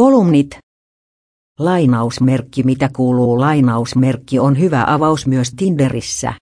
Kolumnit. Lainausmerkki mitä kuuluu lainausmerkki on hyvä avaus myös Tinderissä.